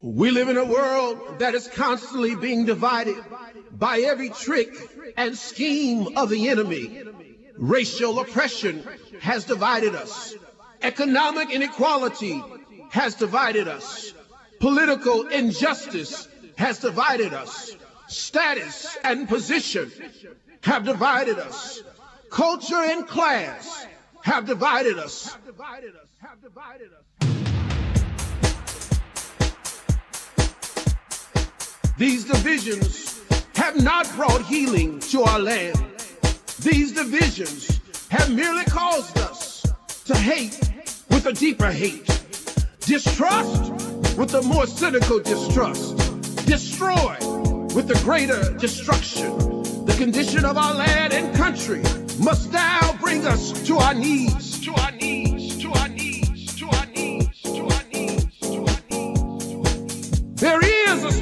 We live in a world that is constantly being divided by every trick and scheme of the enemy. Racial oppression has divided us. Economic inequality has divided us. Political injustice has divided us. Status and position have divided us. Culture and class have divided us. These divisions have not brought healing to our land. These divisions have merely caused us to hate with a deeper hate, distrust with a more cynical distrust, destroy with a greater destruction. The condition of our land and country must now bring us to our knees, to our knees,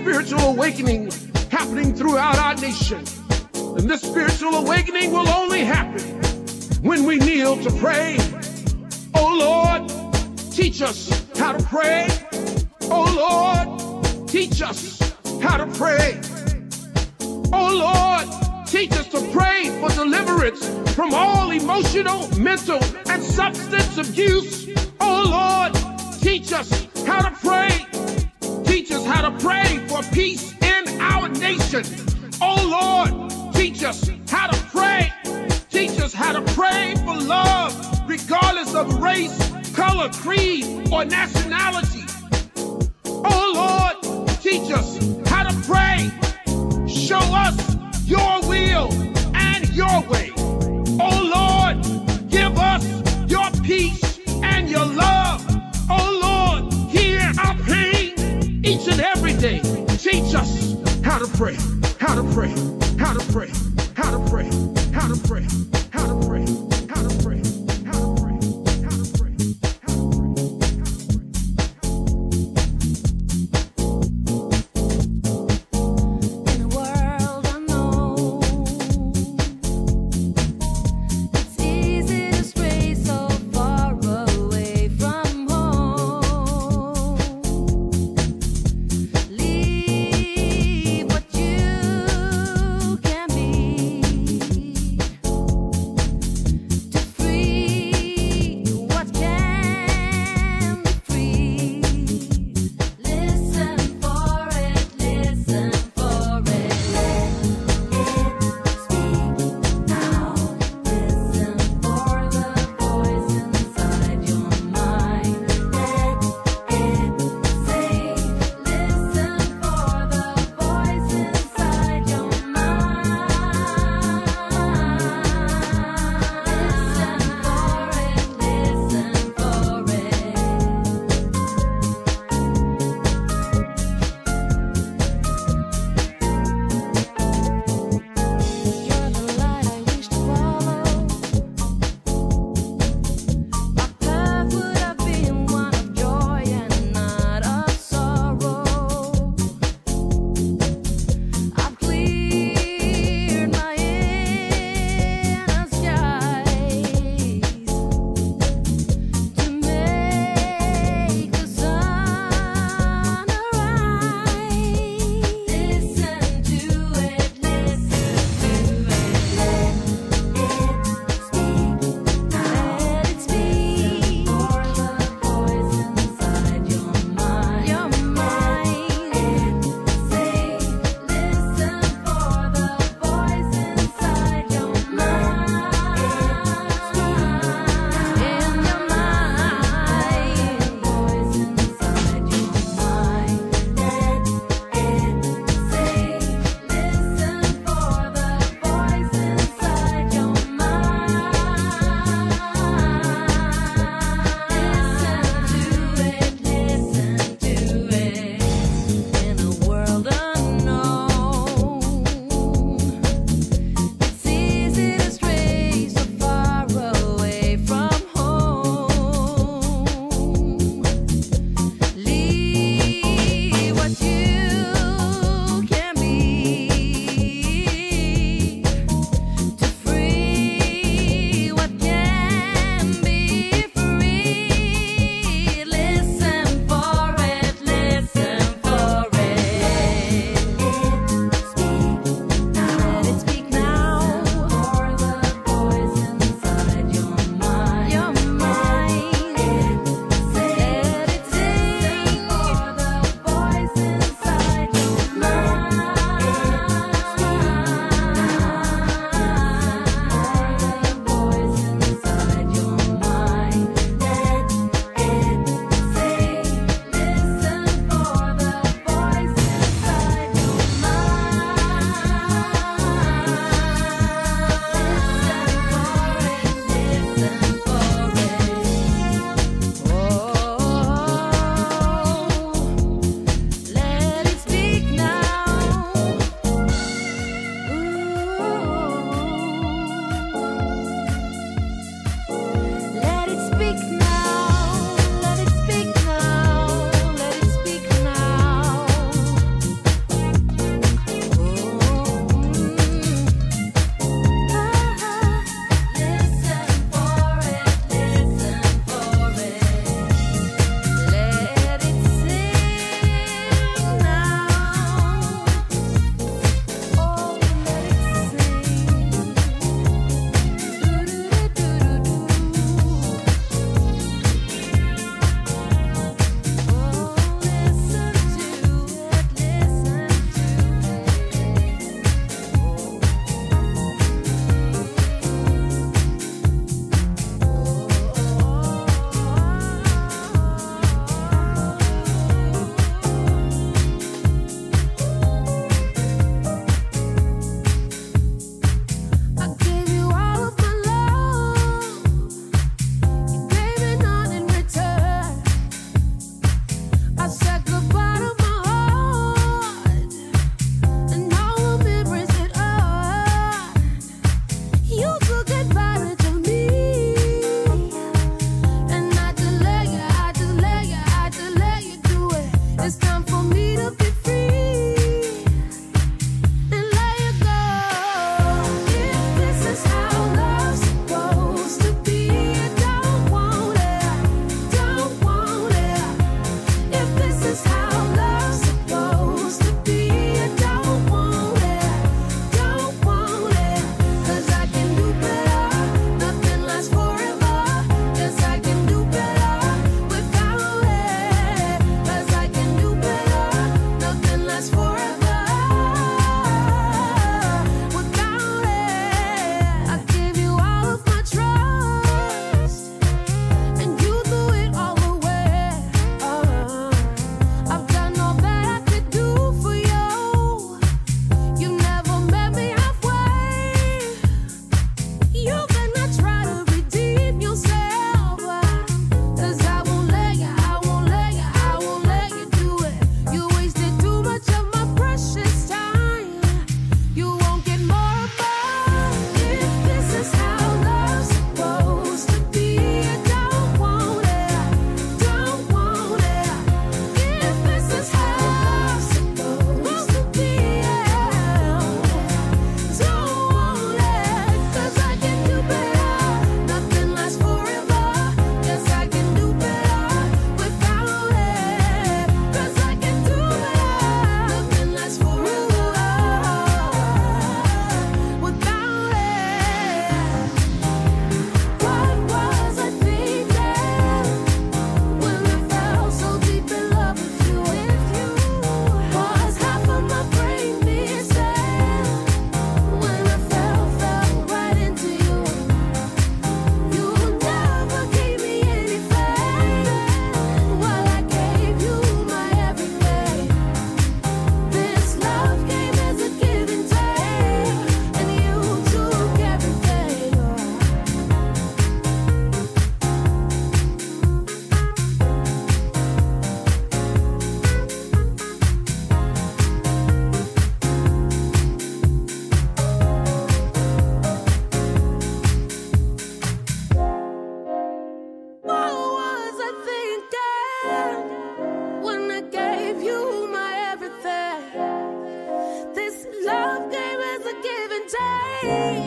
spiritual awakening happening throughout our nation. And this spiritual awakening will only happen when we kneel to pray. Oh Lord, teach us how to pray. Oh Lord, teach us how to pray. Oh Lord, teach us to pray for deliverance from all emotional, mental, and substance abuse. Oh Lord, teach us how to pray. How to pray for peace in our nation. Oh Lord, teach us how to pray. Teach us how to pray for love, regardless of race, color, creed, or nationality. Oh Lord, teach us how to pray. Show us your will and your way. Oh Lord, give us your peace pray, how to pray, how to pray, how to pray, how to pray, how to pray, Hey.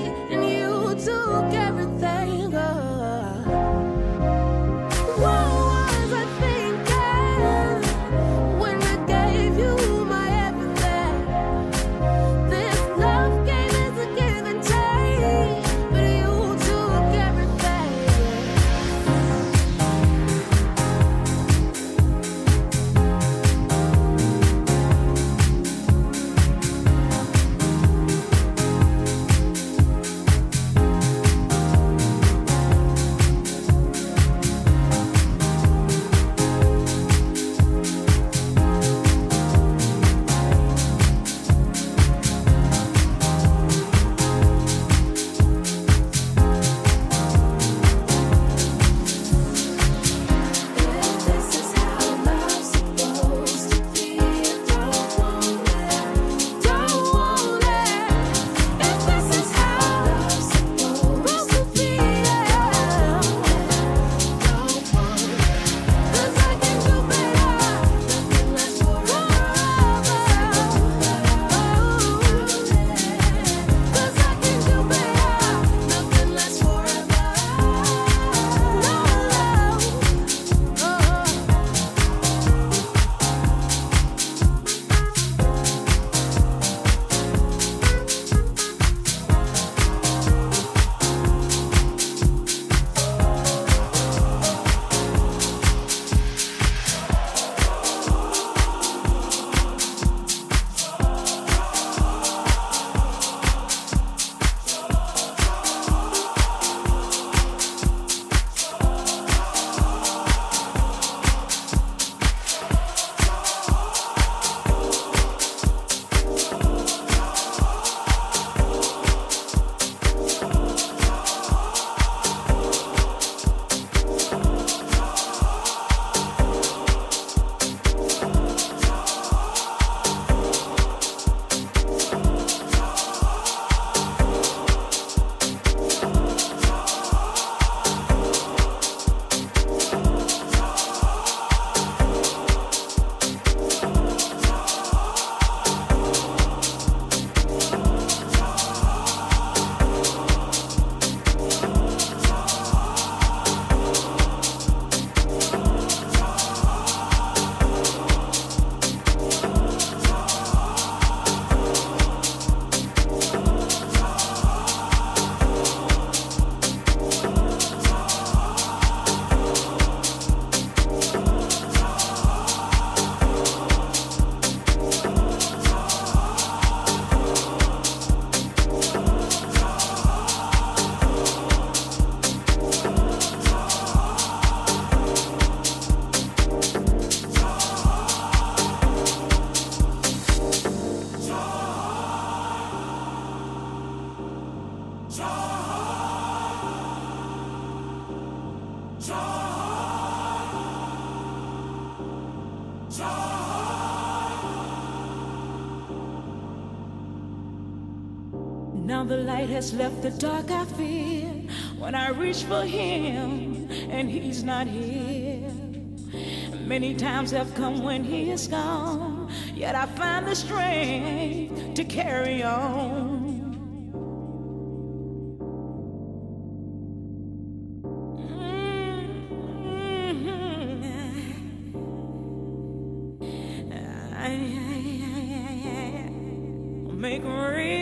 has left the dark I fear when I reach for him and he's not here. Many times have come when he is gone, yet I find the strength to carry on. Mm-hmm. Make real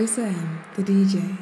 Sosa M, the DJ.